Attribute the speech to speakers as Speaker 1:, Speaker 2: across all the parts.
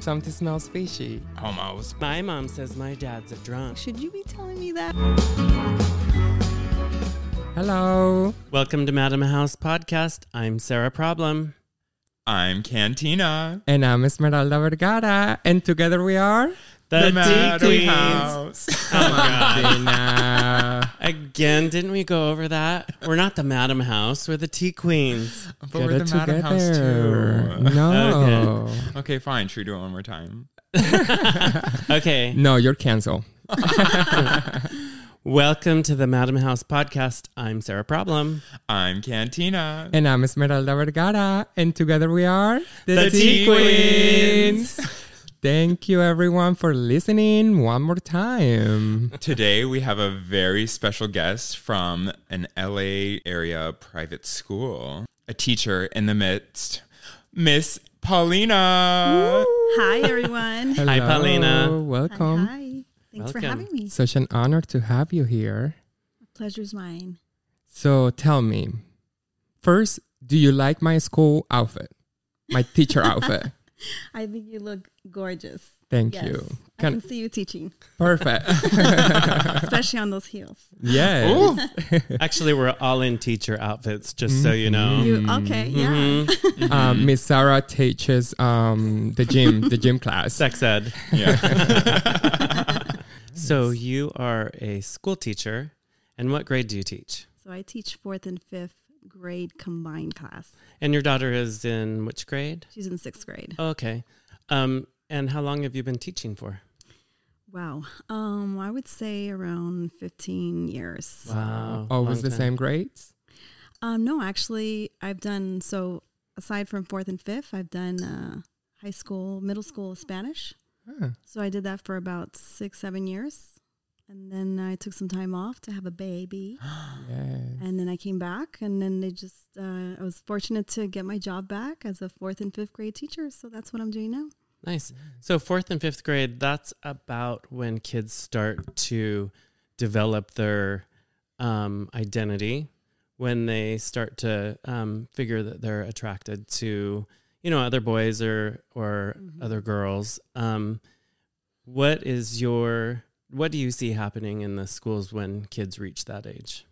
Speaker 1: Something smells fishy.
Speaker 2: Oh, Almost.
Speaker 3: My mom says my dad's a drunk.
Speaker 4: Should you be telling me that?
Speaker 1: Hello.
Speaker 3: Welcome to Madam House Podcast. I'm Sarah Problem.
Speaker 2: I'm Cantina.
Speaker 1: And I'm Esmeralda Vergara. And together we are
Speaker 3: The,
Speaker 2: Madam House.
Speaker 3: Oh, God.
Speaker 1: Dina.
Speaker 3: Again, didn't we go over that? We're not the Madam House, we're the Tea Queens.
Speaker 2: but
Speaker 1: Get
Speaker 2: we're
Speaker 1: it
Speaker 2: the Madam House too.
Speaker 1: No.
Speaker 2: Okay, okay, fine. Should we do it one more time?
Speaker 3: Okay,
Speaker 1: No, you're canceled.
Speaker 3: welcome to the Madam House Podcast. I'm Sarah Problem.
Speaker 2: I'm Cantina.
Speaker 1: And I'm Esmeralda Vergara. And together we are
Speaker 3: The Tea Queens.
Speaker 1: Thank you, everyone, for listening one more time.
Speaker 2: Today we have a very special guest from an LA area private school, a teacher in the midst, Miss Paulina.
Speaker 4: Hi, everyone.
Speaker 1: Hello.
Speaker 3: Paulina.
Speaker 1: Welcome.
Speaker 4: Hi, hi. Thanks for having me.
Speaker 1: Such an honor to have you here.
Speaker 4: Pleasure's mine.
Speaker 1: So tell me, first, do you like my school outfit? My teacher outfit?
Speaker 4: I think you look gorgeous.
Speaker 1: Thank
Speaker 4: Yes.
Speaker 1: you.
Speaker 4: I
Speaker 1: Can-
Speaker 4: can see you teaching,
Speaker 1: Perfect.
Speaker 4: especially on those heels.
Speaker 1: yes.
Speaker 3: Actually, we're all in teacher outfits, just so you know.
Speaker 4: You okay? Yeah.
Speaker 3: Mhm.
Speaker 1: um, Miss Sarah teaches um, the gym, the gym class.
Speaker 3: Sex ed.
Speaker 2: Yeah.
Speaker 3: So you are a school teacher, and what grade do you teach?
Speaker 4: So I teach fourth and fifth grade combined class.
Speaker 3: And your daughter is in which grade?
Speaker 4: She's in sixth grade.
Speaker 3: Okay. Um, and how long have you been teaching for?
Speaker 4: Wow. Um, I would say around fifteen years.
Speaker 3: Wow.
Speaker 1: Always
Speaker 3: long
Speaker 1: the same grades?
Speaker 4: Um, no, actually, I've done so. Aside from fourth and fifth, I've done uh, high school, middle school Spanish.
Speaker 1: Huh.
Speaker 4: So I did that for about six, seven years. And then I took some time off to have a baby.
Speaker 1: Yes.
Speaker 4: And then I came back, and then they just, uh, I was fortunate to get my job back as a fourth and fifth grade teacher. So that's what I'm doing now.
Speaker 3: Nice. So fourth and fifth grade, that's about when kids start to develop their um, identity, when they start to um, figure that they're attracted to, you know, other boys or or
Speaker 4: Mhm.
Speaker 3: other girls. Um, what is your what do you see happening in the schools when kids reach that age?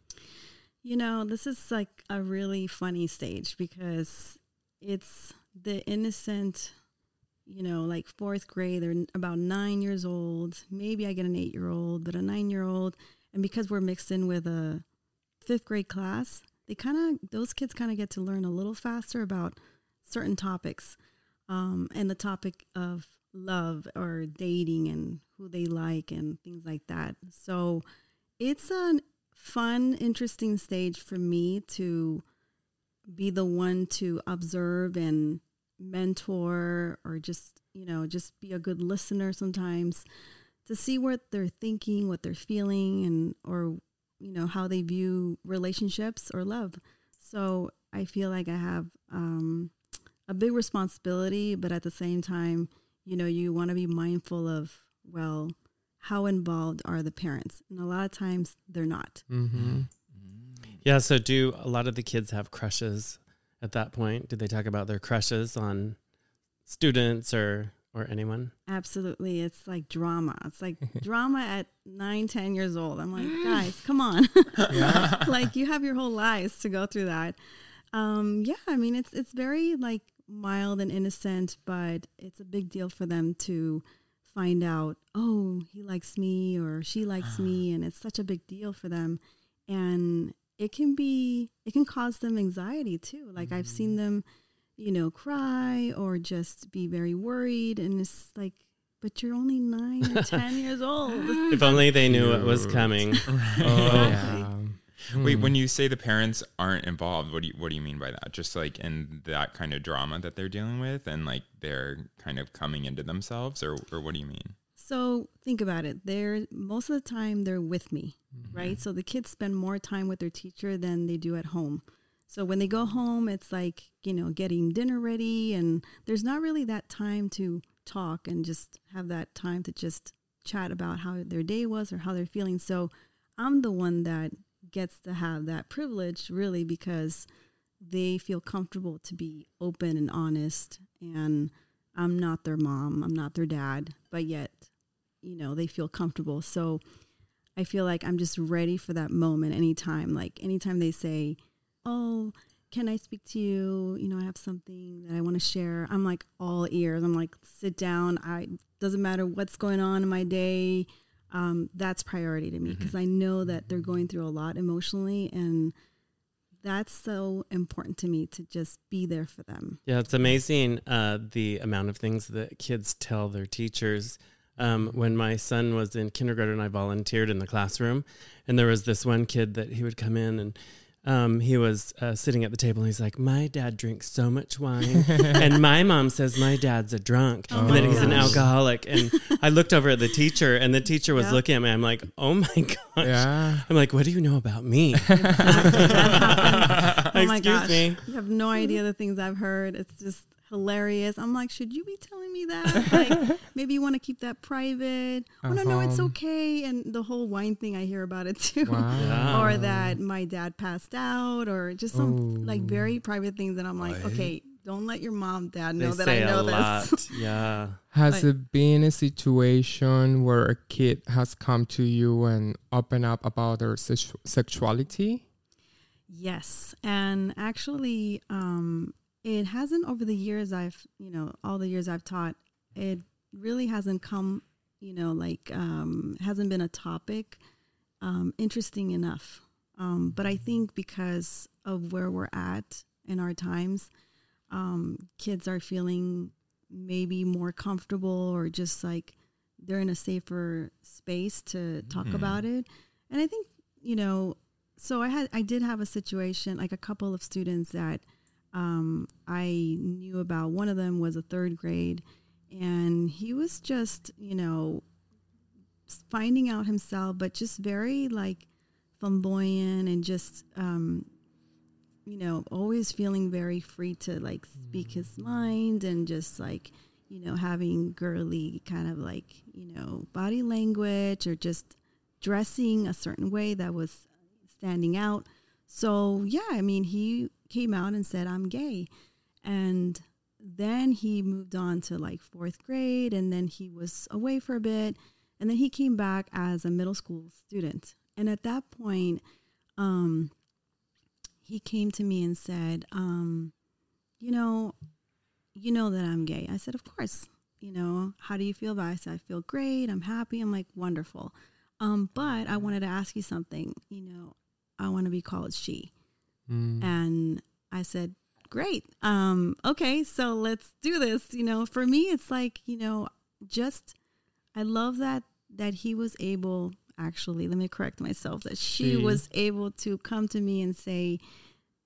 Speaker 4: You know, this is like a really funny stage because it's the innocent, you know, like fourth grade, they're about nine years old. Maybe I get an eight year old, but a nine year old. And because we're mixed in with a fifth grade class, they kind of, those kids kind of get to learn a little faster about certain topics um, and the topic of love or dating and who they like and things like that. So it's a fun, interesting stage for me to be the one to observe and mentor or just, you know, just be a good listener sometimes to see what they're thinking, what they're feeling and or you know, how they view relationships or love. So I feel like I have um, a big responsibility, but at the same time, you know, you want to be mindful of, well, how involved are the parents? And a lot of times they're not.
Speaker 1: Mm-hmm.
Speaker 3: Yeah. So do a lot of the kids have crushes at that point? Did they talk about their crushes on students or or anyone?
Speaker 4: Absolutely. It's like drama. It's like drama at nine, ten years old. I'm like, guys, come on. like you have your whole lives to go through that. Um, yeah, I mean it's it's very like mild and innocent, but it's a big deal for them to find out, oh, he likes me or she likes me, and it's such a big deal for them. And it can be it can cause them anxiety too. Like I've seen mm. them, you know, cry or just be very worried and it's like but you're only nine or ten years old.
Speaker 3: If only they knew what was coming.
Speaker 1: Oh, yeah.
Speaker 2: Wait,
Speaker 1: Hmm.
Speaker 2: when you say the parents aren't involved, what do you what do you mean by that? Just like in that kind of drama that they're dealing with, and like they're kind of coming into themselves, or or what do you mean?
Speaker 4: So think about it. They're most of the time they're with me, right? So the kids spend more time with their teacher than they do at home. So when they go home, it's like, you know, getting dinner ready and there's not really that time to talk and just have that time to just chat about how their day was or how they're feeling. So I'm the one that gets to have that privilege really because they feel comfortable to be open and honest and I'm not their mom, I'm not their dad, but yet, you know, they feel comfortable. So I feel like I'm just ready for that moment anytime. Like anytime they say, "Oh, can I speak to you? You know, I have something that I want to share." I'm like all ears. I'm like, "Sit down. I doesn't matter what's going on in my day. Um, that's priority to me because I know that they're going through a lot emotionally and that's so important to me to just be there for them.
Speaker 3: Yeah, it's amazing uh, the amount of things that kids tell their teachers. Um, when my son was in kindergarten, I volunteered in the classroom, and there was this one kid that he would come in and um, he was uh, sitting at the table and he's like, My dad drinks so much wine. and my mom says my dad's a drunk
Speaker 4: Oh
Speaker 3: and that he's an alcoholic. And I looked over at the teacher and the teacher was
Speaker 4: Yeah.
Speaker 3: looking at me. I'm like, Oh my gosh.
Speaker 1: Yeah.
Speaker 3: I'm like, What do you know about me?
Speaker 4: Oh my
Speaker 3: Excuse
Speaker 4: gosh.
Speaker 3: me.
Speaker 4: You have no idea the things I've heard. It's just hilarious. I'm like, should you be telling me that? Like, maybe you want to keep that private. Oh, no, no, it's
Speaker 1: Uh-huh.
Speaker 4: okay. And the whole wine thing, I hear about it too.
Speaker 1: Wow.
Speaker 4: Or that my dad passed out, or just some like very private things that I'm like,
Speaker 2: What?
Speaker 4: okay, don't let your mom, dad
Speaker 3: They
Speaker 4: know that
Speaker 3: say
Speaker 4: I know
Speaker 3: a
Speaker 4: this.
Speaker 3: Yeah.
Speaker 1: Has
Speaker 4: But-
Speaker 1: it been a situation where a kid has come to you and open up about their sex- sexuality?
Speaker 4: Yes, and actually, um, it hasn't over the years I've, you know, all the years I've taught. It really hasn't come, you know, like um, hasn't been a topic um, interesting enough. Um, but I think because of where we're at in our times, um, kids are feeling maybe more comfortable or just like they're in a safer space to talk
Speaker 2: Mhm.
Speaker 4: about it. And I think, you know, so I had I did have a situation like a couple of students that um, I knew about. One of them was a third grade, and he was just you know finding out himself, but just very like flamboyant and just um, you know always feeling very free to like speak his mind and just like you know having girly kind of like you know body language or just dressing a certain way that was standing out. So yeah, I mean, he came out and said, "I'm gay," and then he moved on to like fourth grade, and then he was away for a bit, and then he came back as a middle school student. And at that point, um, he came to me and said, um, "You know, you know that I'm gay." I said, "Of course." You know, how do you feel about it? I said, I feel great. I'm happy. I'm like, wonderful. Um, but I wanted to ask you something. You know, I want to be called she.
Speaker 1: Mm.
Speaker 4: And I said, great. Um, okay, so let's do this. You know, for me, it's like, you know, just, I love that, that he was able, actually, let me correct myself, that she
Speaker 1: She.
Speaker 4: was able to come to me and say,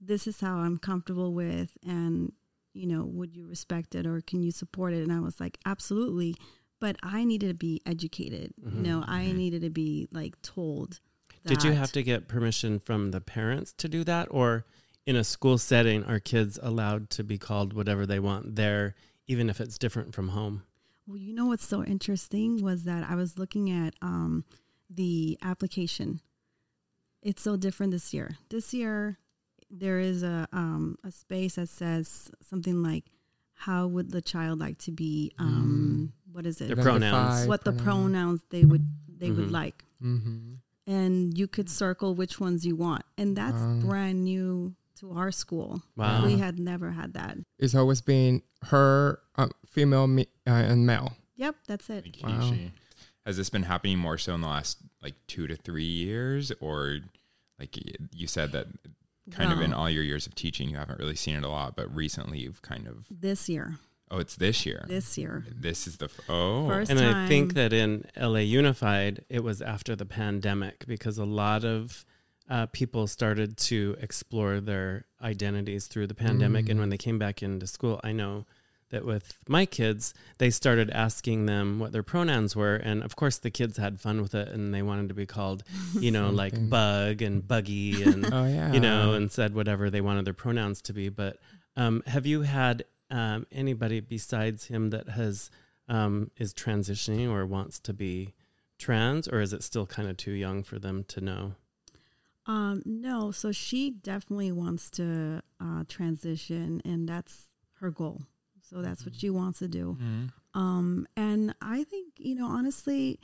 Speaker 4: this is how I'm comfortable with. And, you know, would you respect it or can you support it? And I was like, absolutely. But I needed to be educated. You know, I needed to be like told.
Speaker 3: Did you have to get permission from the parents to do that? Or in a school setting, are kids allowed to be called whatever they want there, even if it's different from home?
Speaker 4: Well, you know what's so interesting was that I was looking at um, the application. It's so different this year. This year, there is a um, a space that says something like, "How would the child like to be? Um, What is it?
Speaker 3: Their pronouns.
Speaker 1: Identify
Speaker 4: what the pronouns they would they
Speaker 3: Mhm.
Speaker 4: would like?"
Speaker 1: Mhm.
Speaker 4: And you could circle which ones you want, and that's
Speaker 1: Wow.
Speaker 4: brand new to our school.
Speaker 3: Wow.
Speaker 4: We had never had that.
Speaker 1: It's always been her, uh, female, me, uh, and male.
Speaker 4: Yep, that's it.
Speaker 2: Like,
Speaker 1: Wow.
Speaker 2: she- Has this been happening more so in the last like two to three years, or like you said that kind of in all your years of teaching, you haven't really seen it a lot, but recently you've kind of
Speaker 4: this year.
Speaker 2: Oh, it's this year.
Speaker 4: This year.
Speaker 2: This is the f- oh
Speaker 4: First
Speaker 3: And I think that in LA Unified, it was after the pandemic because a lot of uh, people started to explore their identities through the pandemic. And when they came back into school, I know that with my kids, they started asking them what their pronouns were. And of course, the kids had fun with it and they wanted to be called, you know, like bug and buggy and
Speaker 1: Oh yeah.
Speaker 3: you know, and said whatever they wanted their pronouns to be. But um, have you had um, anybody besides him that has um, is transitioning or wants to be trans, or is it still kind of too young for them to know?
Speaker 4: Um, no, so she definitely wants to uh, transition, and that's her goal. So that's what she wants to do.
Speaker 2: Mhm.
Speaker 4: Um, and I think, you know, honestly,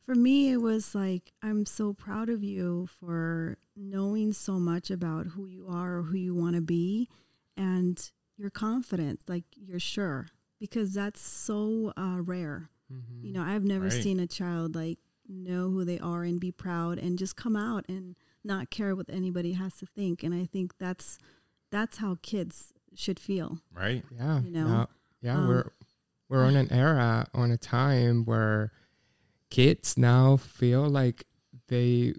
Speaker 4: for me, it was like, I'm so proud of you for knowing so much about who you are or who you want to be. And you're confident, like you're sure, because that's so uh, rare.
Speaker 1: Mhm.
Speaker 4: You know, I've never
Speaker 2: Right.
Speaker 4: seen a child like know who they are and be proud and just come out and not care what anybody has to think. And I think that's that's how kids should feel.
Speaker 2: Right.
Speaker 1: yeah,
Speaker 4: you know,
Speaker 1: yeah, yeah,
Speaker 4: um,
Speaker 1: we're we're on an era, on a time where kids now feel like they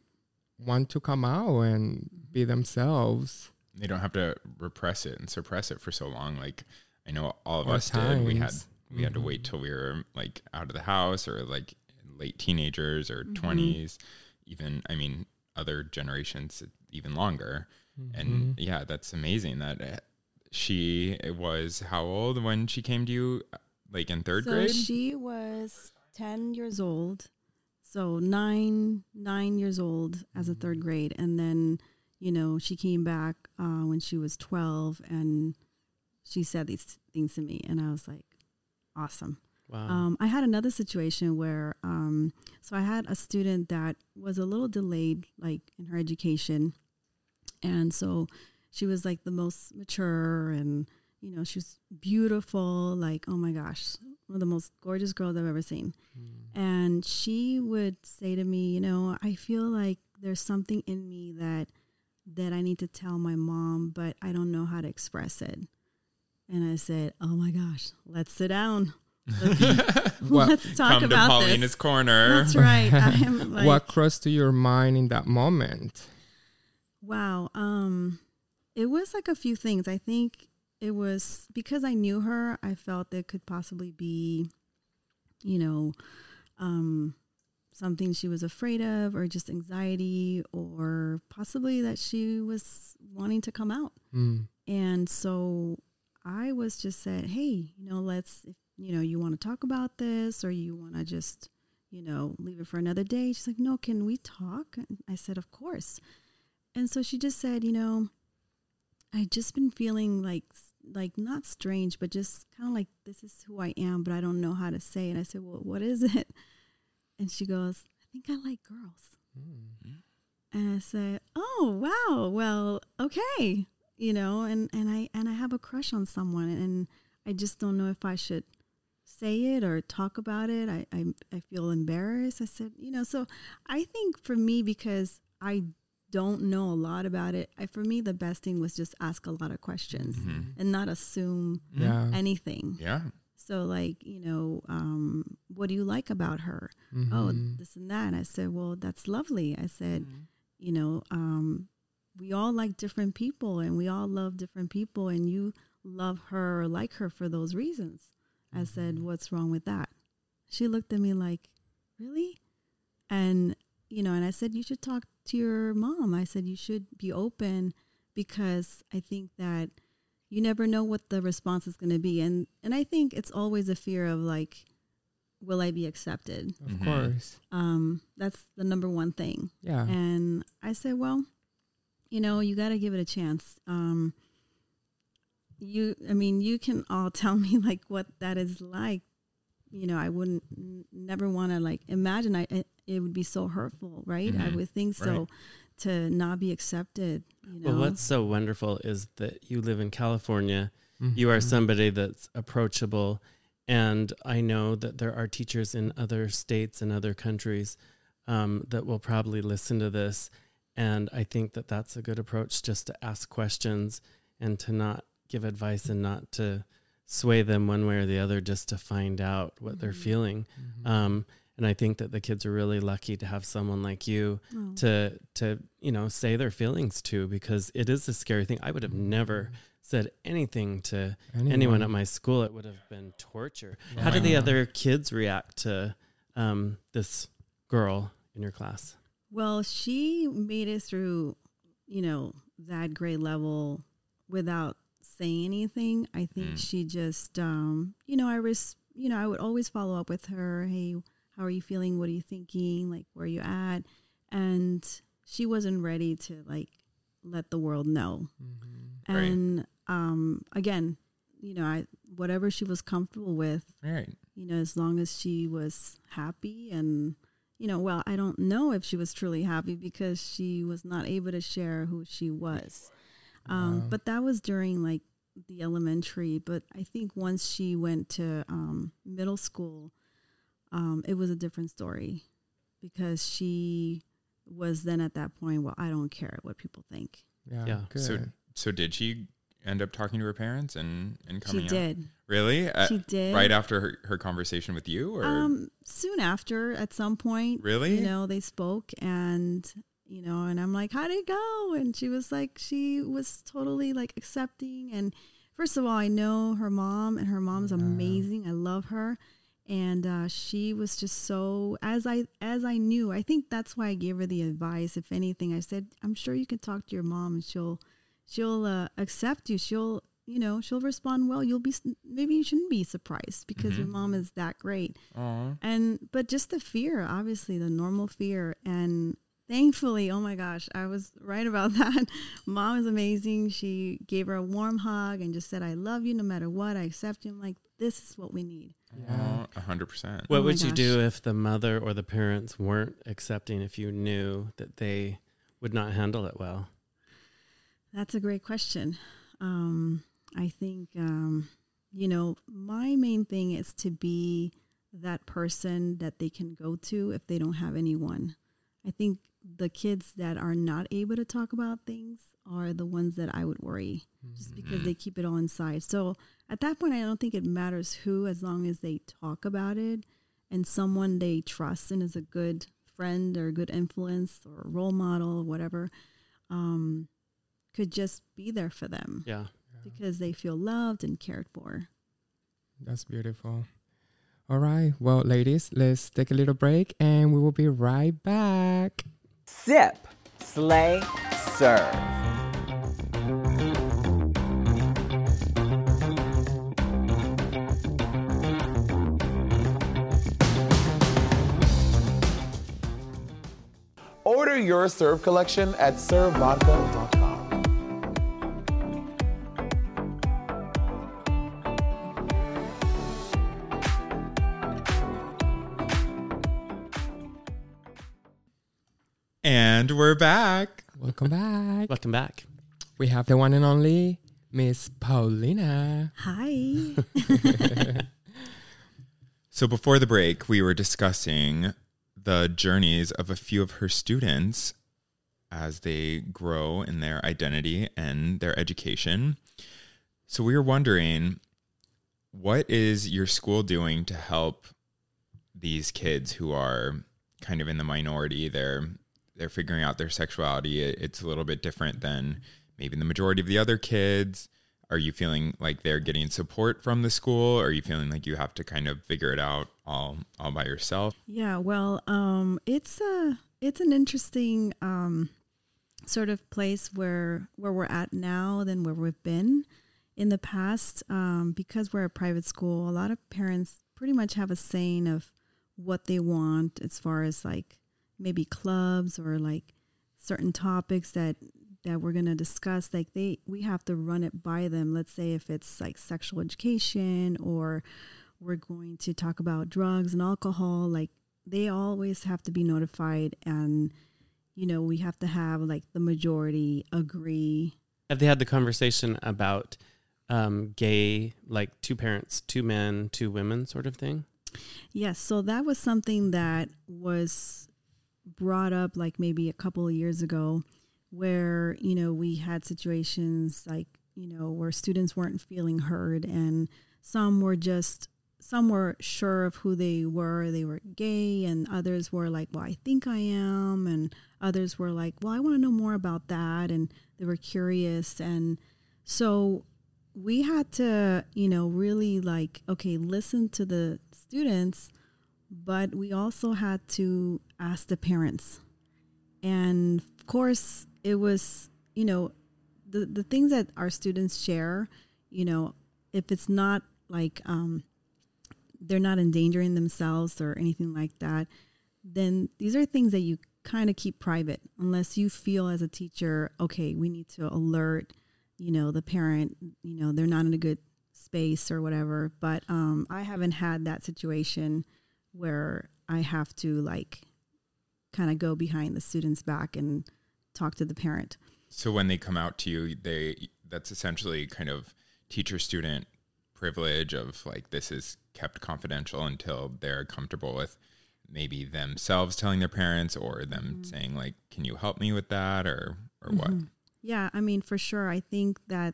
Speaker 1: want to come out and be themselves.
Speaker 2: They don't have to repress it and suppress it for so long. Like I know all of
Speaker 1: Or
Speaker 2: us did. We had
Speaker 1: times.
Speaker 2: we had to wait
Speaker 1: Mhm.
Speaker 2: till we were like out of the house or like late teenagers or
Speaker 4: Mhm.
Speaker 2: 20s even i mean other generations even longer and yeah that's amazing that uh, she was how old when she came to you like in third
Speaker 4: so
Speaker 2: grade
Speaker 4: she was 10 years old. So nine, nine years old as a third grade. And then, you know, she came back uh, when she was 12 and she said these things to me. And I was like, awesome.
Speaker 3: Wow.
Speaker 4: Um, I had another situation where, um, so I had a student that was a little delayed, like in her education, and so she was like the most mature, and you know she was beautiful, like oh my gosh, one of the most gorgeous girls I've ever seen. And she would say to me, you know, I feel like there's something in me that that I need to tell my mom, but I don't know how to express it. And I said, oh my gosh, let's sit down.
Speaker 1: What-
Speaker 4: Let's talk
Speaker 2: come to paulina's
Speaker 4: this.
Speaker 2: corner
Speaker 4: That's right. I am like,
Speaker 1: what crossed to your mind in that moment?
Speaker 4: wow. Um, it was like a few things. I think it was because I knew her. I felt there could possibly be, you know, um, something she was afraid of, or just anxiety, or possibly that she was wanting to come out.
Speaker 1: Mm.
Speaker 4: And so I was just said, hey, you know, let's, if, you know, you want to talk about this or you want to just, you know, leave it for another day. She's like, no, can we talk? And I said, of course. And so she just said, you know, I just been feeling like, like not strange, but just kind of like this is who I am, but I don't know how to say it. I said, well, what is it? And she goes, I think I like girls. And I said, "Oh, wow. Well, okay. You know, and and I and I have a crush on someone and I just don't know if I should say it or talk about it. I I, I feel embarrassed." I said, "You know, so I think for me because I don't know a lot about it, I, for me the best thing was just ask a lot of questions
Speaker 2: Mhm.
Speaker 4: and not assume
Speaker 1: Yeah.
Speaker 4: anything.
Speaker 2: yeah
Speaker 4: So like, you know, um, what do you like about her? oh
Speaker 1: Mhm.
Speaker 4: this and that. And i said well that's lovely. I said you know um, we all like different people and we all love different people and you love her or like her for those reasons. I said what's wrong with that? She looked at me like really? And you know and i said you should talk to your mom. I said you should be open because i think that you never know what the response is going to be and and i think it's always a fear of like will i be accepted
Speaker 1: Of
Speaker 2: Mhm.
Speaker 1: course.
Speaker 4: um, that's the number one thing.
Speaker 1: Yeah.
Speaker 4: And I say well, you know, you got to give it a chance. Um, you, I mean, you can all tell me like what that is like. You know, I wouldn't n- never want to like imagine. I it, it would be so hurtful, right? I
Speaker 2: Mhm.
Speaker 4: would think so
Speaker 2: Right.
Speaker 4: to not be accepted. You know,
Speaker 3: Well, what's so wonderful is that you live in California. You are
Speaker 1: Mhm.
Speaker 3: somebody that's approachable. And I know that there are teachers in other states and other countries um, that will probably listen to this. And I think that that's a good approach just to ask questions and to not give advice and not to sway them one way or the other just to find out what they're
Speaker 4: Mhm.
Speaker 3: feeling.
Speaker 1: Mhm.
Speaker 3: Um, and I think that the kids are really lucky to have someone like you
Speaker 4: Oh.
Speaker 3: to to you know say their feelings to because it is a scary thing. I would have never said anything to anyone at my school. It would have been torture. How did the other kids react to um, this girl in your class?
Speaker 4: Well, she made it through, you know, that grade level without saying anything. I think
Speaker 2: Mm.
Speaker 4: she just, um, you know, I was, you know, I would always follow up with her. Hey, how are you feeling? What are you thinking? Like, where are you at? And she wasn't ready to like let the world know.
Speaker 1: Mhm.
Speaker 2: Right.
Speaker 4: And um, again, you know, I whatever she was comfortable with,
Speaker 2: Right.
Speaker 4: you know, as long as she was happy and you know, well, I don't know if she was truly happy because she was not able to share who she was. Um,
Speaker 1: Wow.
Speaker 4: But that was during like the elementary. But I think once she went to um, middle school, um, it was a different story because she was then at that point, well, I don't care what people think.
Speaker 1: Yeah.
Speaker 3: Yeah.
Speaker 1: Good.
Speaker 2: So so did she end up talking to her parents and and coming
Speaker 4: she
Speaker 2: out?
Speaker 4: did.
Speaker 2: Really? Uh,
Speaker 4: she did.
Speaker 2: right after her, her conversation with you or
Speaker 4: Um, soon after, at some point,
Speaker 2: Really?
Speaker 4: you know, they spoke, and you know, and I'm like, "How did it go?" And she was like, she was totally like accepting. And first of all, I know her mom, and her mom's amazing. I love her, and uh, she was just so as I as I knew. I think that's why I gave her the advice. If anything, I said, "I'm sure you can talk to your mom, and she'll she'll uh, accept you. She'll." You know, she'll respond well. You'll be maybe you shouldn't be surprised because your mom is that great
Speaker 2: Aw.
Speaker 4: and but just the fear obviously the normal fear and thankfully oh my gosh i was right about that mom is amazing she gave her a warm hug and just said i love you no matter what i accept you i'm like this is what we need
Speaker 1: Yeah.
Speaker 2: Aw, a hundred percent.
Speaker 3: What
Speaker 4: Oh my
Speaker 3: would you do if the mother or the parents weren't accepting if you knew that they would not handle it well?
Speaker 4: That's a great question. Um, I think, um, you know, my main thing is to be that person that they can go to if they don't have anyone. I think the kids that are not able to talk about things are the ones that I would worry just because they keep it all inside. So at that point, I don't think it matters who, as long as they talk about it and someone they trust and is a good friend or a good influence or role model or whatever. Um, could just be there for them
Speaker 3: Yeah.
Speaker 4: because they feel loved and cared for.
Speaker 1: That's beautiful. All right. Well, ladies, let's take a little break and we will be right back.
Speaker 5: Sip, slay, serve. Order your serve collection at Serve servevodka.com.
Speaker 2: And we're back.
Speaker 1: Welcome back.
Speaker 3: Welcome back.
Speaker 1: We have the one and only Miss Paulina.
Speaker 4: Hi.
Speaker 2: So before the break, we were discussing the journeys of a few of her students as they grow in their identity and their education. So we were wondering what is your school doing to help these kids who are kind of in the minority? They're they're figuring out their sexuality. It- It's a little bit different than maybe the majority of the other kids. Are you feeling like they're getting support from the school? Or are you feeling like you have to kind of figure it out all all by yourself?
Speaker 4: yeah, well, um, it's a it's an interesting um, sort of place where where we're at now than where we've been in the past. Um, because we're a private school, a lot of parents pretty much have a saying of what they want as far as like maybe clubs or like certain topics that that we're going to discuss like they we have to run it by them. Let's say if it's like sexual education or we're going to talk about drugs and alcohol like they always have to be notified and you know we have to have like the majority agree.
Speaker 3: Have they had the conversation about um, gay, like two parents, two men, two women sort of thing?
Speaker 4: Yes, so that was something that was brought up like maybe a couple of years ago where, you know, we had situations like, you know, where students weren't feeling heard and some were just some were sure of who they were, they were gay and others were like, well, I think I am. And others were like, well, I want to know more about that. And they were curious. And so we had to, you know, really like, okay, listen to the students, but we also had to ask the parents. And of course, it was, you know, the, the things that our students share, you know, if it's not like um, they're not endangering themselves or anything like that, then these are things that you kind of keep private unless you feel as a teacher, okay, we need to alert, you know, the parent, you know, they're not in a good space or whatever. But um, I haven't had that situation where I have to like kind of go behind the student's back and talk to the parent.
Speaker 2: So when they come out to you, they that's essentially kind of teacher student privilege of like this is kept confidential until they're comfortable with maybe themselves telling their parents or them
Speaker 4: Mm-hmm.
Speaker 2: saying like can you help me with that or or what
Speaker 4: Yeah, I mean, for sure. I think that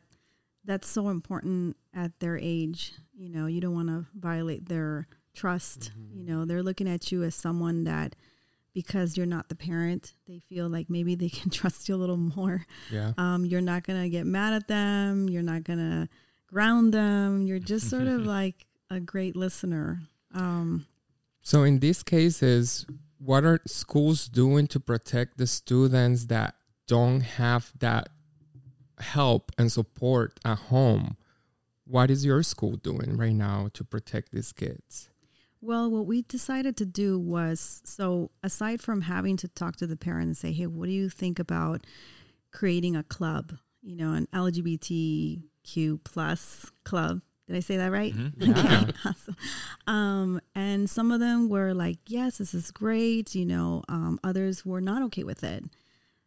Speaker 4: that's so important at their age. You know, you don't want to violate their trust. You know, they're looking at you as someone that, because you're not the parent, they feel like maybe they can trust you a little more.
Speaker 1: Yeah.
Speaker 4: Um, you're not going to get mad at them. You're not going to ground them. You're just sort of like a great listener. Um,
Speaker 1: So in these cases, what are schools doing to protect the students that don't have that help and support at home? What is your school doing right now to protect these kids?
Speaker 4: Well, what we decided to do was so aside from having to talk to the parent and say, "Hey, what do you think about creating a club? You know, an LGBTQ plus club." Did I say that right?
Speaker 1: Yeah.
Speaker 4: awesome. Um, and some of them were like, "Yes, this is great." You know, um, others were not okay with it.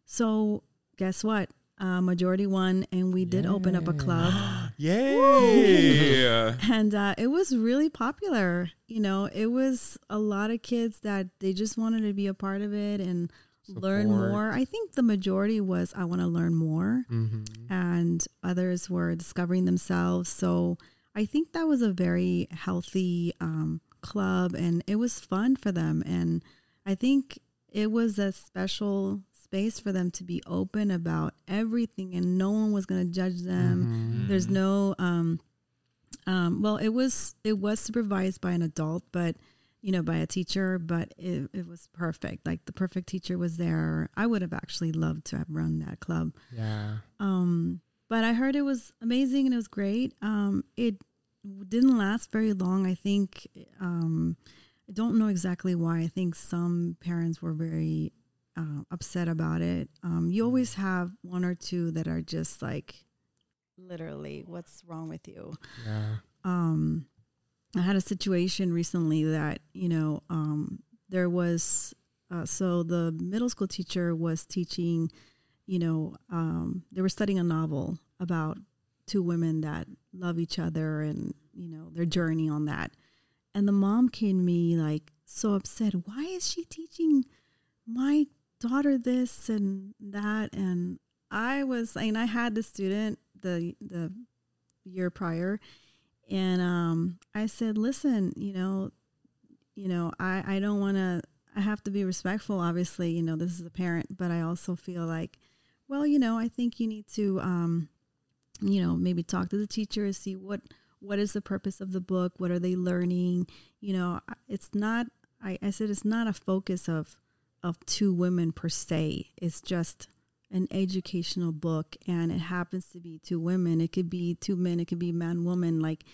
Speaker 4: So, guess what? Uh, majority won, and we did open up a club
Speaker 2: yay
Speaker 4: and uh, it was really popular. You know, it was a lot of kids that they just wanted to be a part of it and learn more. I think the majority was I want to learn more,
Speaker 1: Mm-hmm.
Speaker 4: and others were discovering themselves. So I think that was a very healthy um, club, and it was fun for them. And I think it was a special space for them to be open about everything, and no one was going to judge them.
Speaker 1: Mm-hmm.
Speaker 4: There's no um, um, well, it was it was supervised by an adult, but you know, by a teacher, but it, it was perfect. Like the perfect teacher was there. I would have actually loved to have run that club.
Speaker 1: Yeah.
Speaker 4: Um, but I heard it was amazing and it was great. Um, it didn't last very long. I think um, I don't know exactly why. I think some parents were very uh, upset about it. Um, you always have one or two that are just like, literally, what's wrong with you?
Speaker 1: Yeah.
Speaker 4: um, I had a situation recently that you know um, there was uh, so the middle school teacher was teaching, you know, um, they were studying a novel about two women that love each other and you know their journey on that, and the mom came to me like so upset. Why is she teaching my daughter this and that? And I was, and I had the student the the year prior and um, I said, "Listen, you know, you know, I I don't want to. I have to be respectful. Obviously, you know, this is a parent, but I also feel like, well, you know, I think you need to, um, you know, maybe talk to the teacher see what what is the purpose of the book. What are they learning? You know, it's not. I, I said it's not a focus of of two women per se. It's just an educational book and it happens to be two women it could be two men it could be man woman like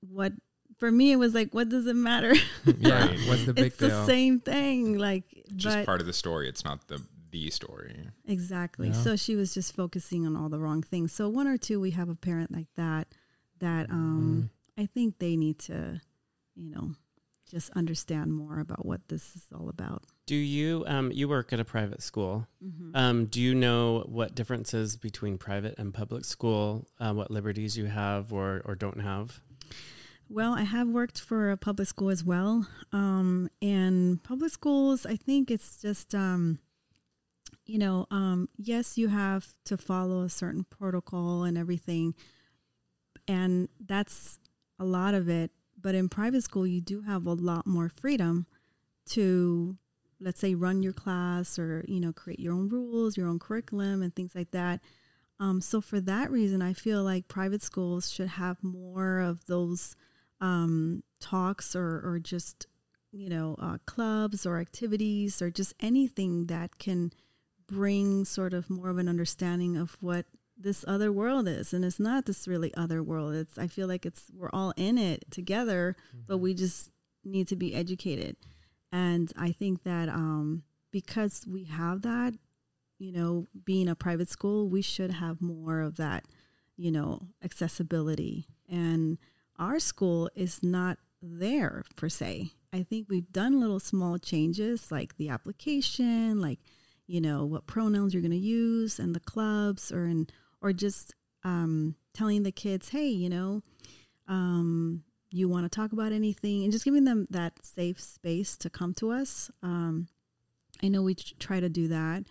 Speaker 4: what for me it was like what does it matter
Speaker 1: Yeah.
Speaker 2: Right.
Speaker 1: What's the big
Speaker 4: it's
Speaker 1: deal?
Speaker 4: the same thing like
Speaker 2: just
Speaker 4: but
Speaker 2: part of the story it's not the the story
Speaker 4: exactly
Speaker 1: Yeah.
Speaker 4: so she was just focusing on all the wrong things so one or two we have a parent like that that um
Speaker 1: Mm-hmm.
Speaker 4: i think they need to you know just understand more about what this is all about
Speaker 3: Do you um you work at a private school?
Speaker 4: Mhm.
Speaker 3: Um, do you know what differences between private and public school? Uh, what liberties you have or or don't have?
Speaker 4: Well, I have worked for a public school as well. Um, and public schools, I think it's just, um, you know, um, yes, you have to follow a certain protocol and everything. And that's a lot of it. But in private school, you do have a lot more freedom to, let's say, run your class or, you know, create your own rules, your own curriculum, and things like that. Um, so for that reason, I feel like private schools should have more of those um, talks or, or just, you know, uh, clubs or activities or just anything that can bring sort of more of an understanding of what this other world is. And it's not this really other world. It's, I feel like it's, we're all in it together, but we just need to be educated. And I think that um, because we have that, you know, being a private school, we should have more of that, you know, accessibility and our school is not there per se. I think we've done little small changes like the application, like you know what pronouns you're going to use, and the clubs, or in or just um, telling the kids, hey, you know, um, you want to talk about anything, and just giving them that safe space to come to us. Um, I know we try to do that.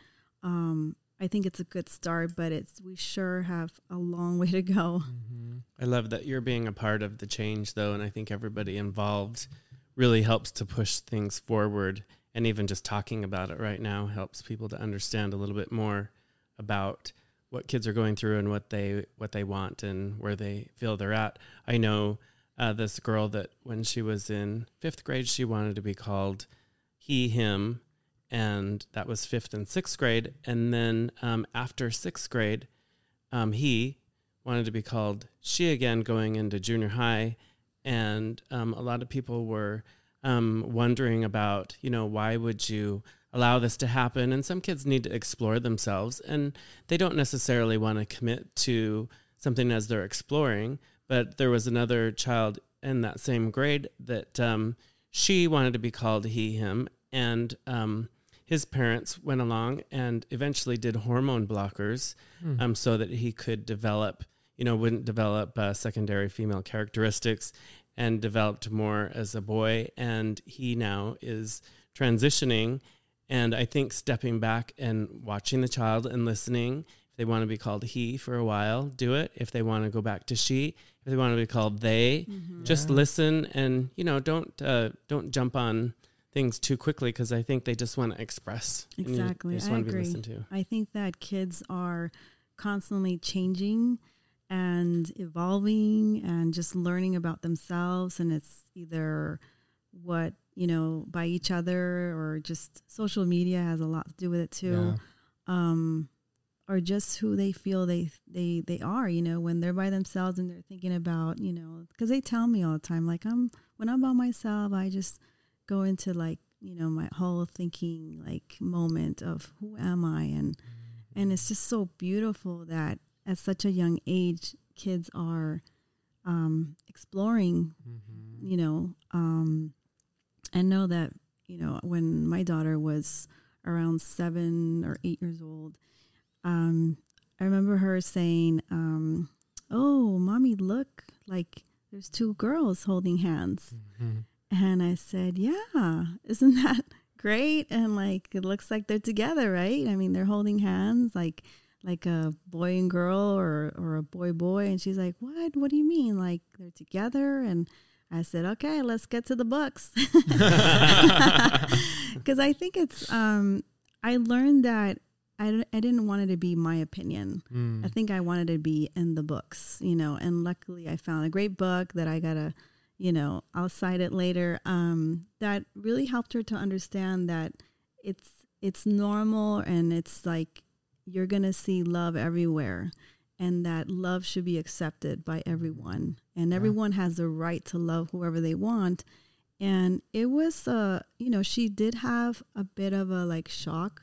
Speaker 4: Um, I think it's a good start, but it's we sure have a long way to go.
Speaker 3: Mm-hmm. I love that you're being a part of the change, though, and I think everybody involved really helps to push things forward. And even just talking about it right now helps people to understand a little bit more about what kids are going through and what they what they want and where they feel they're at. I know uh, this girl that when she was in fifth grade, she wanted to be called he, him, and that was fifth and sixth grade. And then um, after sixth grade, um, he wanted to be called she again, going into junior high. And um, a lot of people were um, wondering about, you know, why would you allow this to happen? And some kids need to explore themselves, and they don't necessarily want to commit to something as they're exploring. But there was another child in that same grade that um, she wanted to be called he, him, and um, his parents went along and eventually did hormone blockers mm. um, so that he could develop, you know, wouldn't develop uh, secondary female characteristics and developed more as a boy. And he now is transitioning. And I think stepping back and watching the child and listening, if they want to be called he for a while, do it. If they want to go back to she, if they want to be called they, mm-hmm. just yeah. listen and, you know, don't, uh, don't jump on things too quickly because I think they just want to express.
Speaker 4: Exactly. I agree. I think that kids are constantly changing and evolving and just learning about themselves and it's either what you know by each other or just social media has a lot to do with it too yeah. um, or just who they feel they they they are you know when they're by themselves and they're thinking about you know because they tell me all the time like i'm when i'm by myself i just go into like you know my whole thinking like moment of who am I and and it's just so beautiful that at such a young age kids are um, exploring mm-hmm. you know um, I know that you know when my daughter was around seven or eight years old um, I remember her saying um, oh mommy look like there's two girls holding hands mm-hmm. And I said, Yeah, isn't that great? And like, it looks like they're together, right? I mean, they're holding hands like, like a boy and girl or, or a boy boy. And she's like, What? What do you mean? Like, they're together? And I said, Okay, let's get to the books. Because I think it's, um, I learned that I, I didn't want it to be my opinion. Mm. I think I wanted to be in the books, you know, and luckily I found a great book that I got to you know, I'll cite it later. Um, that really helped her to understand that it's it's normal and it's like you're gonna see love everywhere, and that love should be accepted by everyone, and yeah. everyone has the right to love whoever they want. And it was, uh, you know, she did have a bit of a like shock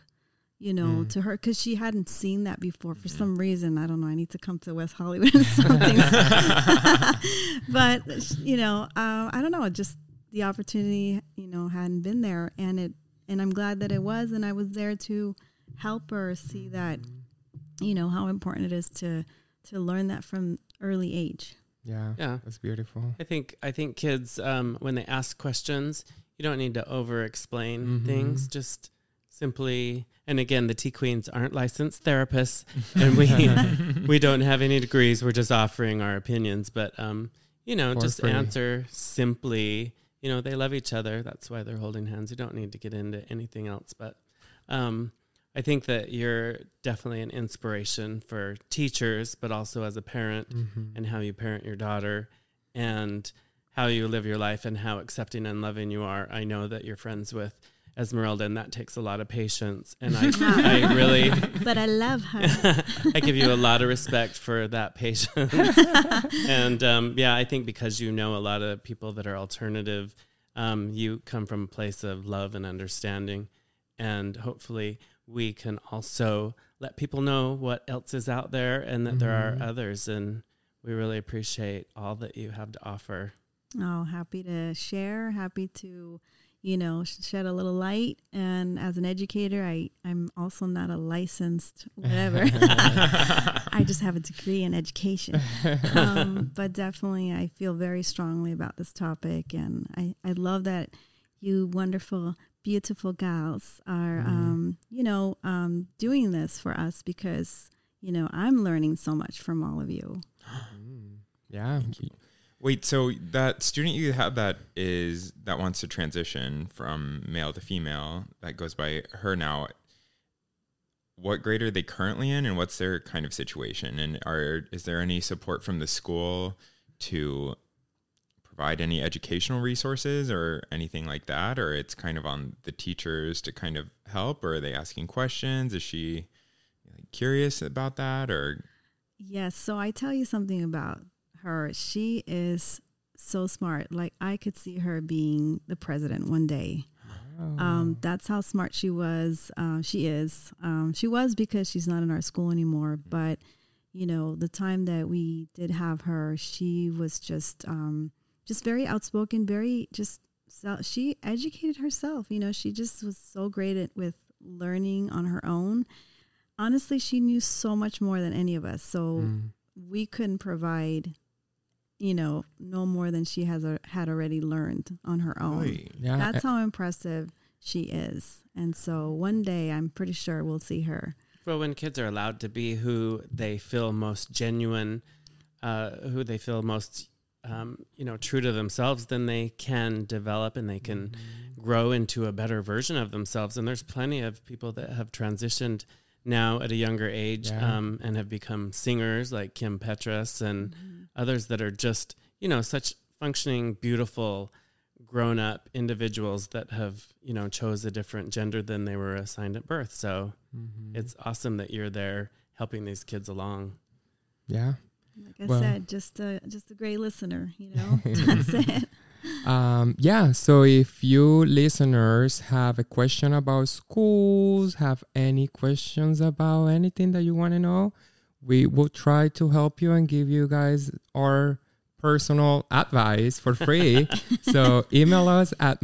Speaker 4: you know, mm. to her because she hadn't seen that before for some reason. I don't know. I need to come to West Hollywood or something. but you know, uh, I don't know. Just the opportunity, you know, hadn't been there, and it, and I'm glad that it was, and I was there to help her see that, you know, how important it is to to learn that from early age.
Speaker 1: Yeah, yeah, that's beautiful.
Speaker 3: I think I think kids um, when they ask questions, you don't need to over explain mm-hmm. things. Just simply and again the tea queens aren't licensed therapists and we we don't have any degrees we're just offering our opinions but um you know For just free. answer simply you know they love each other that's why they're holding hands you don't need to get into anything else but um I think that you're definitely an inspiration for teachers, but also as a parent mm-hmm. and how you parent your daughter and how you live your life and how accepting and loving you are. I know that you're friends with Esmeralda, and that takes a lot of patience. And I, I really,
Speaker 4: but I love her.
Speaker 3: I give you a lot of respect for that patience. and um, yeah, I think because you know a lot of people that are alternative, um, you come from a place of love and understanding, and hopefully we can also let people know what else is out there and that mm-hmm. there are mm-hmm. others and we really appreciate all that you have to offer.
Speaker 4: Oh, happy to share. Happy to, you know, shed a little light. And as an educator, I I'm also not a licensed whatever. I just have a degree in education. Um, but definitely, I feel very strongly about this topic, and I I love that you wonderful, beautiful gals are, um, you know, um, doing this for us because you know I'm learning so much from all of you.
Speaker 1: Yeah.
Speaker 2: Wait, so that student you have that is that wants to transition from male to female that goes by her now. What grade are they currently in, and what's their kind of situation? And are is there any support from the school to provide any educational resources or anything like that, or it's kind of on the teachers to kind of help, or are they asking questions? Is she like, curious about that, or
Speaker 4: Yes. So I tell you something about her. She is so smart. Like I could see her being the president one day. Um, that's how smart she was. Uh, she is. Um, she was because she's not in our school anymore. But you know, the time that we did have her, she was just um, just very outspoken. Very just so, she educated herself. You know, she just was so great at with learning on her own. Honestly, she knew so much more than any of us. So
Speaker 1: Mm.
Speaker 4: we couldn't provide, you know, no more than she has a, had already learned on her own.
Speaker 1: Yeah.
Speaker 4: That's how impressive she is. And so one day I'm pretty sure we'll see her.
Speaker 3: Well, when kids are allowed to be who they feel most genuine, uh, who they feel most, um, you know, true to themselves, then they can develop and they can grow into a better version of themselves. And there's plenty of people that have transitioned now at a younger age
Speaker 1: Yeah.
Speaker 3: um, and have become singers like Kim Petras and others that are just, you know, such functioning, beautiful, grown up individuals that have, you know, chose a different gender than they were assigned at birth. So
Speaker 1: Mhm.
Speaker 3: it's awesome that you're there helping these kids along.
Speaker 1: yeah.
Speaker 4: Like I
Speaker 1: Well-
Speaker 4: said, just a just a great listener, you know. That's it.
Speaker 1: Um, yeah, so if you listeners have a question about schools, have any questions about anything that you want to know, we will try to help you and give you guys our personal advice for free. so email us at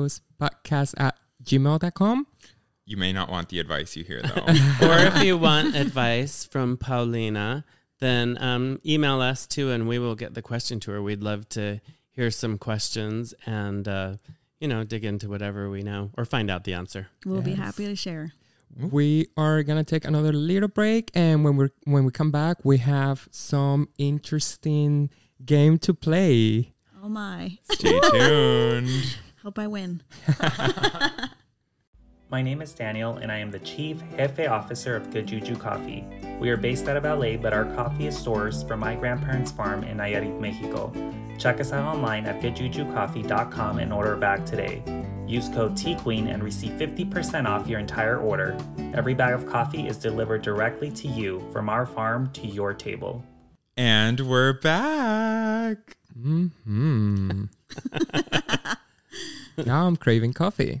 Speaker 1: madamhousepodcast at gmail.com.
Speaker 2: you may not want the advice you hear though.
Speaker 3: or if you want advice from Paulina, then um, email us too, and we will get the question to her. We'd love to hear some questions and, uh, you know, dig into whatever we know or find out the answer.
Speaker 4: We'll be happy to share.
Speaker 1: We are gonna take another little break, and when we when we come back, we have some interesting game to play.
Speaker 4: Oh my.
Speaker 2: Stay tuned.
Speaker 4: Hope I win.
Speaker 6: My name is Daniel, and I am the Chief Jefe Officer of Good Juju Coffee. We are based out of LA, but our coffee is sourced from my grandparents' farm in Nayarit, Mexico. Check us out online at goodjujucoffee.com and order a bag today. Use code TQueen and receive 50% off your entire order. Every bag of coffee is delivered directly to you from our farm to your table.
Speaker 2: And we're back.
Speaker 1: Hmm. now I'm craving coffee.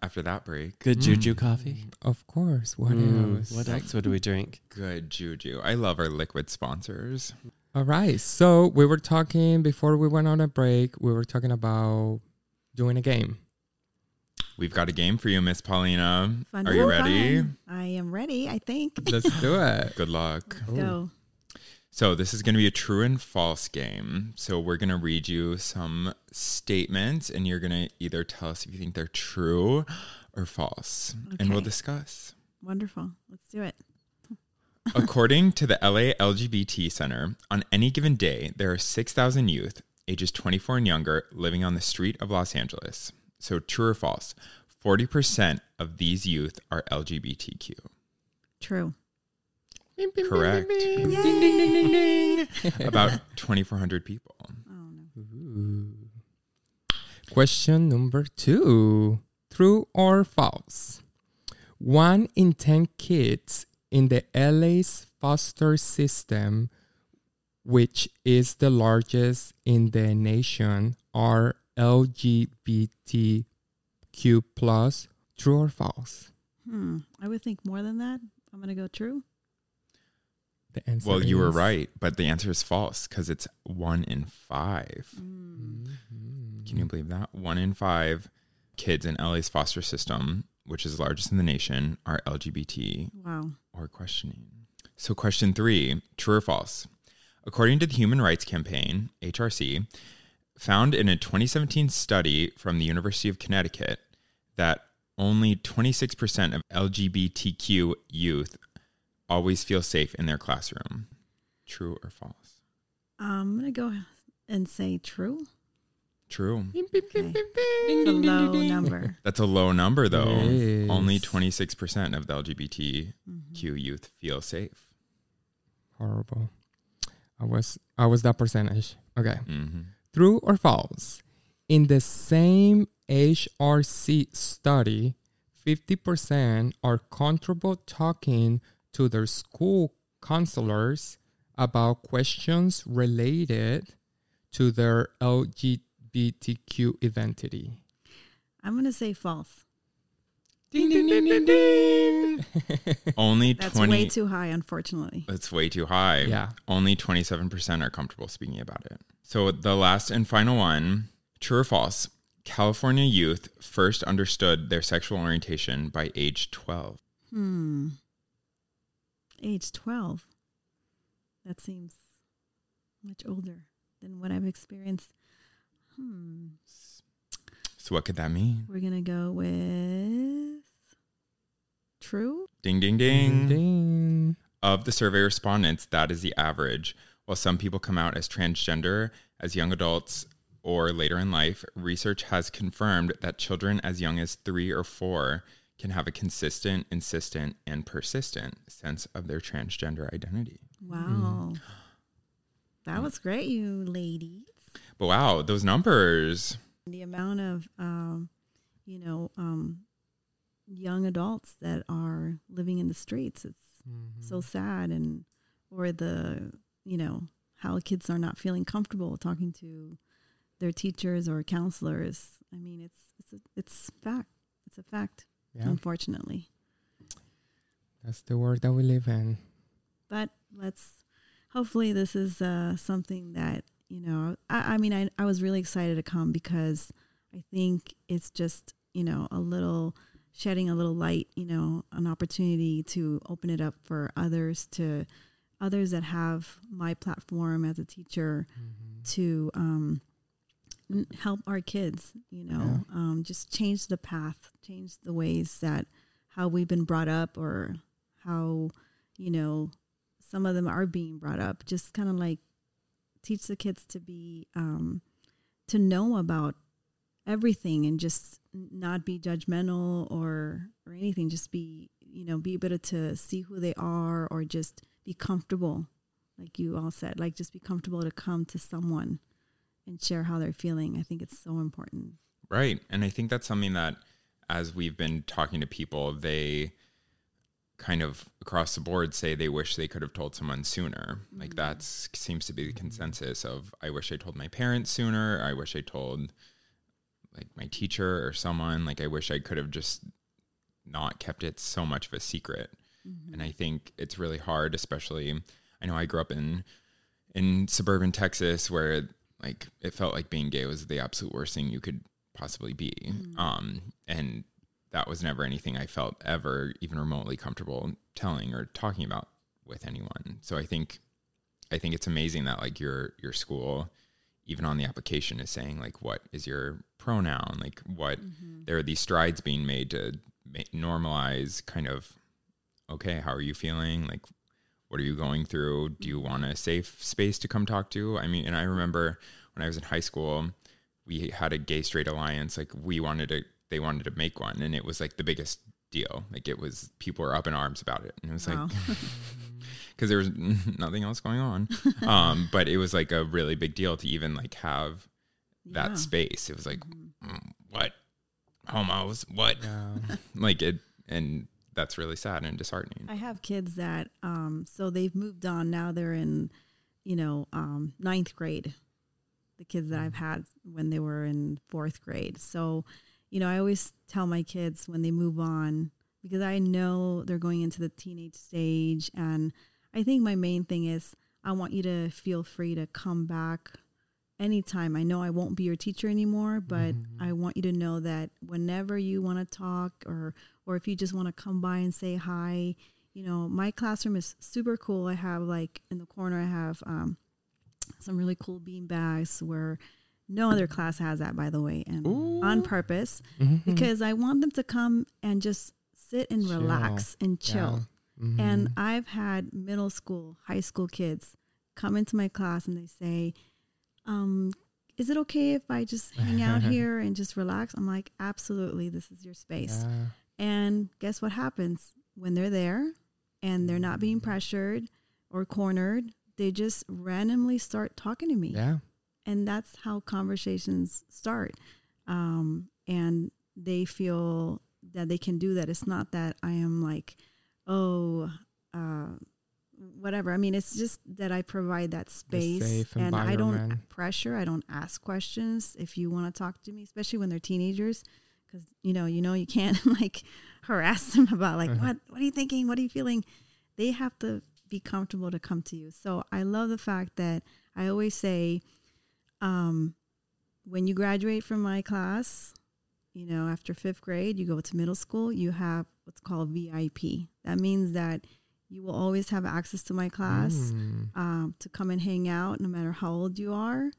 Speaker 2: Yeah, after that break.
Speaker 3: Good juju coffee.
Speaker 1: Of course. What
Speaker 3: Mm,
Speaker 1: else?
Speaker 3: what else would we drink?
Speaker 2: Good juju. I love our liquid sponsors.
Speaker 1: All right. So we were talking before we went on a break. We were talking about doing a game.
Speaker 2: We've got a game for you, Miss Paulina.
Speaker 4: Fun
Speaker 2: Are you
Speaker 4: fun,
Speaker 2: ready?
Speaker 4: fun. I am ready, I think.
Speaker 1: Let's do it.
Speaker 2: Good luck.
Speaker 4: Let's go.
Speaker 2: So, this is going to be a true and false game. So, we're going to read you some statements, and you're going to either tell us if you think they're true or false. And we'll discuss.
Speaker 4: Wonderful. Let's do it.
Speaker 2: According to the LA LGBT Center, on any given day, there are 6,000 youth ages 24 and younger living on the street of Los Angeles. So, true or false? 40% of these youth are LGBTQ.
Speaker 4: True.
Speaker 2: Correct. About 2,400 people.
Speaker 4: Oh no.
Speaker 1: Ooh. Question number two True or false? One in 10 kids in the LA's foster system, which is the largest in the nation, are LGBTQ. plus. True or false?
Speaker 4: Hmm. I would think more than that. I'm gonna go true.
Speaker 1: The answer
Speaker 2: Well, you were
Speaker 1: is-
Speaker 2: right, but the answer is false because it's one in five.
Speaker 1: Mhm.
Speaker 2: Can you believe that? One in five kids in LA's foster system, which is the largest in the nation, are LGBT
Speaker 4: Wow.
Speaker 2: or questioning. So, question three true or false? According to the Human Rights Campaign, HRC, found in a 2017 study from the University of Connecticut that only 26% of LGBTQ youth always feel safe in their classroom. True or false?
Speaker 4: I'm gonna go and say true.
Speaker 2: True.
Speaker 4: Okay. It's a low number.
Speaker 2: That's a low number, though.
Speaker 1: It
Speaker 2: Only 26% of the LGBTQ
Speaker 4: Mm-hmm.
Speaker 2: youth feel safe.
Speaker 1: Horrible. I was I was that percentage. Okay.
Speaker 2: hmm
Speaker 1: True or false? In the same HRC study, 50% are comfortable talking to their school counselors about questions related to their LGBTQ identity.
Speaker 4: I'm gonna say false.
Speaker 1: Ding, ding, ding, ding, ding.
Speaker 2: Only
Speaker 4: That's
Speaker 2: 20
Speaker 4: way too high, unfortunately.
Speaker 2: That's way too high.
Speaker 1: Yeah.
Speaker 2: Only 27% are comfortable speaking about it. So the last and final one true or false? California youth first understood their sexual orientation by age 12.
Speaker 4: Hmm. Age 12. That seems much older than what I've experienced. Hmm.
Speaker 2: So what could that mean?
Speaker 4: We're going to go with true.
Speaker 2: Ding, ding,
Speaker 1: Ding,
Speaker 2: ding.
Speaker 1: ding.
Speaker 2: Of the survey respondents, that is the average. While some people come out as transgender as young adults or later in life, research has confirmed that children as young as three or four can have a consistent, insistent, and persistent sense of their transgender identity.
Speaker 4: Wow. That was great, you ladies.
Speaker 2: But wow, those numbers.
Speaker 4: The amount of, um, you know, um, young adults that are living in the streets, it's
Speaker 1: Mm-hmm.
Speaker 4: so sad. And, or the, you know, how kids are not feeling comfortable talking to their teachers or counselors. I mean, it's, it's, a, it's fact. It's a fact,
Speaker 1: Yeah,
Speaker 4: unfortunately.
Speaker 1: that's the world that we live in.
Speaker 4: but let's hopefully this is uh, something that you know I, I mean I, I was really excited to come because i think it's just you know a little shedding a little light you know an opportunity to open it up for others to others that have my platform as a teacher to um, help our kids you know um, just change the path change the ways that how we've been brought up or how you know some of them are being brought up. Just kind of like teach the kids to be um, to know about everything and just not be judgmental or or anything. Just be you know be able to see who they are or just be comfortable like you all said like just be comfortable to come to someone and share how they're feeling i think it's so important
Speaker 2: Right. And I think that's something that, as we've been talking to people, they kind of across the board say they wish they could have told someone sooner. Like mm-hmm. that seems to be the mm-hmm. consensus of I wish I told my parents sooner. I wish I told like my teacher or someone. Like I wish I could have just not kept it so much of a secret. Mm-hmm. And I think it's really hard, especially I know I grew up in in suburban Texas where like it felt like being gay was the absolute worst thing you could possibly be. Um, and that was never anything I felt ever even remotely comfortable telling or talking about with anyone. So I think I think it's amazing that like your your school even on the application is saying like what is your pronoun like what there are these strides being made to ma- normalize kind of okay how are you feeling like what are you going through? Do you want a safe space to come talk to? I mean and i remember when i was in high school we had a gay straight alliance like we wanted to they wanted to make one and it was like the biggest deal. Like it was people were up in arms about it and it was
Speaker 4: Wow.
Speaker 2: like because there was nothing else going on. Um but it was like a really big deal to even like have that space. It was like mm, what? Homos? What?
Speaker 1: Yeah.
Speaker 2: like it and that's really sad and disheartening
Speaker 4: I have kids that um so they've moved on now they're in you know um ninth grade the kids that I've had when they were in fourth grade so you know I always tell my kids when they move on because I know they're going into the teenage stage and I think my main thing is I want you to feel free to come back anytime. I know I won't be your teacher anymore, but
Speaker 1: Mm-hmm.
Speaker 4: I want you to know that whenever you want to talk or or if you just want to come by and say hi, you know, my classroom is super cool. I have like in the corner I have um, some really cool bean bags where no other class has that by the way and on purpose
Speaker 1: Mhm.
Speaker 4: because I want them to come and just sit and
Speaker 1: Chill.
Speaker 4: relax and chill.
Speaker 1: Yeah. Mhm.
Speaker 4: And I've had middle school, high school kids come into my class and they say, um, is it okay if I just hang out here and just relax? I'm like, absolutely, this is your space.
Speaker 1: Yeah.
Speaker 4: And guess what happens? When they're there and they're not being pressured or cornered? They just randomly start talking to me.
Speaker 1: Yeah.
Speaker 4: and that's how conversations start. Um, and they feel that they can do that. It's not that i am like oh uh, whatever. I mean it's just that i provide that space and i don't pressure i don't ask questions. If you want to talk to me especially when they're teenagers because you know you know you can't like harass them about like what what are you thinking what are you feeling they have to be comfortable to come to you so i love the fact that i always say um, when you graduate from my class, you know, after fifth grade, you go to middle school, you have what's called VIP. That means that you will always have access to my class
Speaker 1: Mm.
Speaker 4: um, to come and hang out no matter how old you are.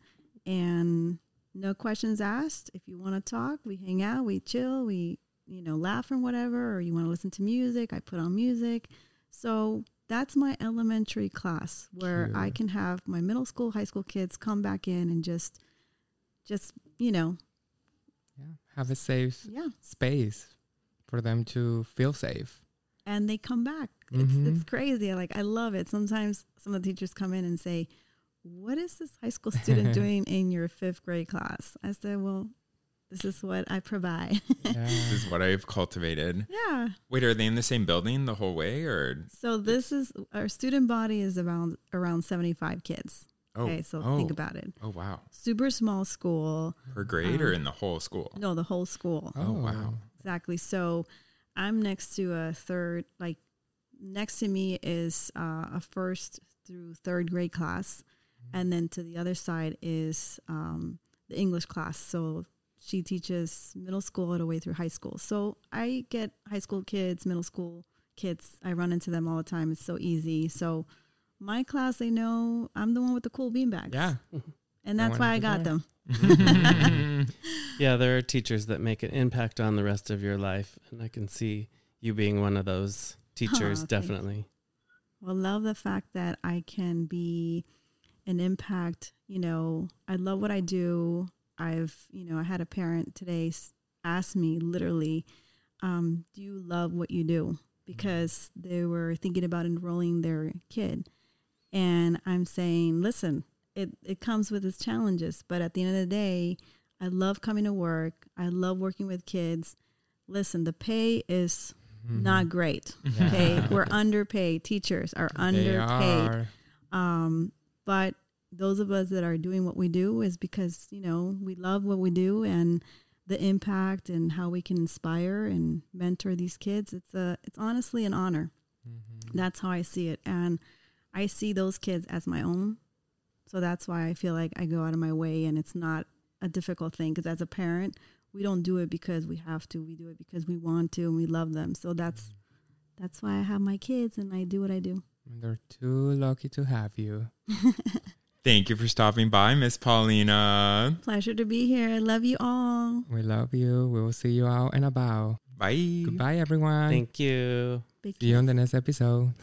Speaker 4: And no questions asked. If you want to talk, we hang out, we chill, we, you know, laugh and whatever, or you want to listen to music, I put on music. So that's my elementary class where I can have my middle school, high school kids come back in and just, just, you know,
Speaker 1: Yeah. Have a safe
Speaker 4: yeah.
Speaker 1: space for them to feel safe.
Speaker 4: And they come back. It's, it's
Speaker 1: Mhm.
Speaker 4: crazy. Like, I love it. Sometimes some of the teachers come in and say, what is this high school student doing in your fifth grade class? I said, well, this is what I provide.
Speaker 1: Yeah.
Speaker 2: This is what I've cultivated.
Speaker 4: yeah.
Speaker 2: Wait, are they in the same building the whole way, or
Speaker 4: So this is our student body is around around 75 kids.
Speaker 2: oh,
Speaker 4: Okay, so
Speaker 2: oh,
Speaker 4: think about it.
Speaker 2: Oh wow,
Speaker 4: Super small school.
Speaker 2: per grade or
Speaker 4: Um,
Speaker 2: in the whole school?
Speaker 4: No, the whole school.
Speaker 2: Oh, wow.
Speaker 4: Exactly. So I'm next to a third, like next to me is uh, a first through third grade class. And then to the other side is um, the English class. So she teaches middle school all the way through high school. So I get high school kids, middle school kids. I run into them all the time. It's so easy. So my class, they know I'm the one with the cool beanbags.
Speaker 1: Yeah.
Speaker 4: And that's why I got
Speaker 1: join.
Speaker 4: them.
Speaker 3: Yeah, there are teachers that make an impact on the rest of your life, and I can see you being one of those teachers.
Speaker 4: Aw, thank you.
Speaker 3: definitely.
Speaker 4: Well, love the fact that I can be an impact. You know, I love what I do. I've, you know, I had a parent today ask me literally, um, "Do you love what you do?" Because they were thinking about enrolling their kid, and I'm saying, "Listen, it it comes with its challenges, but at the end of the day, I love coming to work. I love working with kids. Listen, the pay is not great. Okay, we're underpaid. Teachers are
Speaker 1: They
Speaker 4: underpaid.
Speaker 1: are.
Speaker 4: Um, but those of us that are doing what we do is because you know we love what we do and the impact and how we can inspire and mentor these kids. It's a it's honestly an honor. Mm-hmm. That's how I see it, and I see those kids as my own. So that's why I feel like I go out of my way, and it's not a difficult thing. Because as a parent, we don't do it because we have to. We do it because we want to, and we love them. So that's mm-hmm. that's why I have my kids, and I do what I do.
Speaker 1: And They're too lucky to have you.
Speaker 2: Thank you for stopping by, Miss Paulina.
Speaker 4: Pleasure to be here. I love you all.
Speaker 1: We love you. We will see you out and about.
Speaker 2: Bye.
Speaker 1: Goodbye, everyone.
Speaker 3: Thank you.
Speaker 4: Big
Speaker 1: See you on the next episode.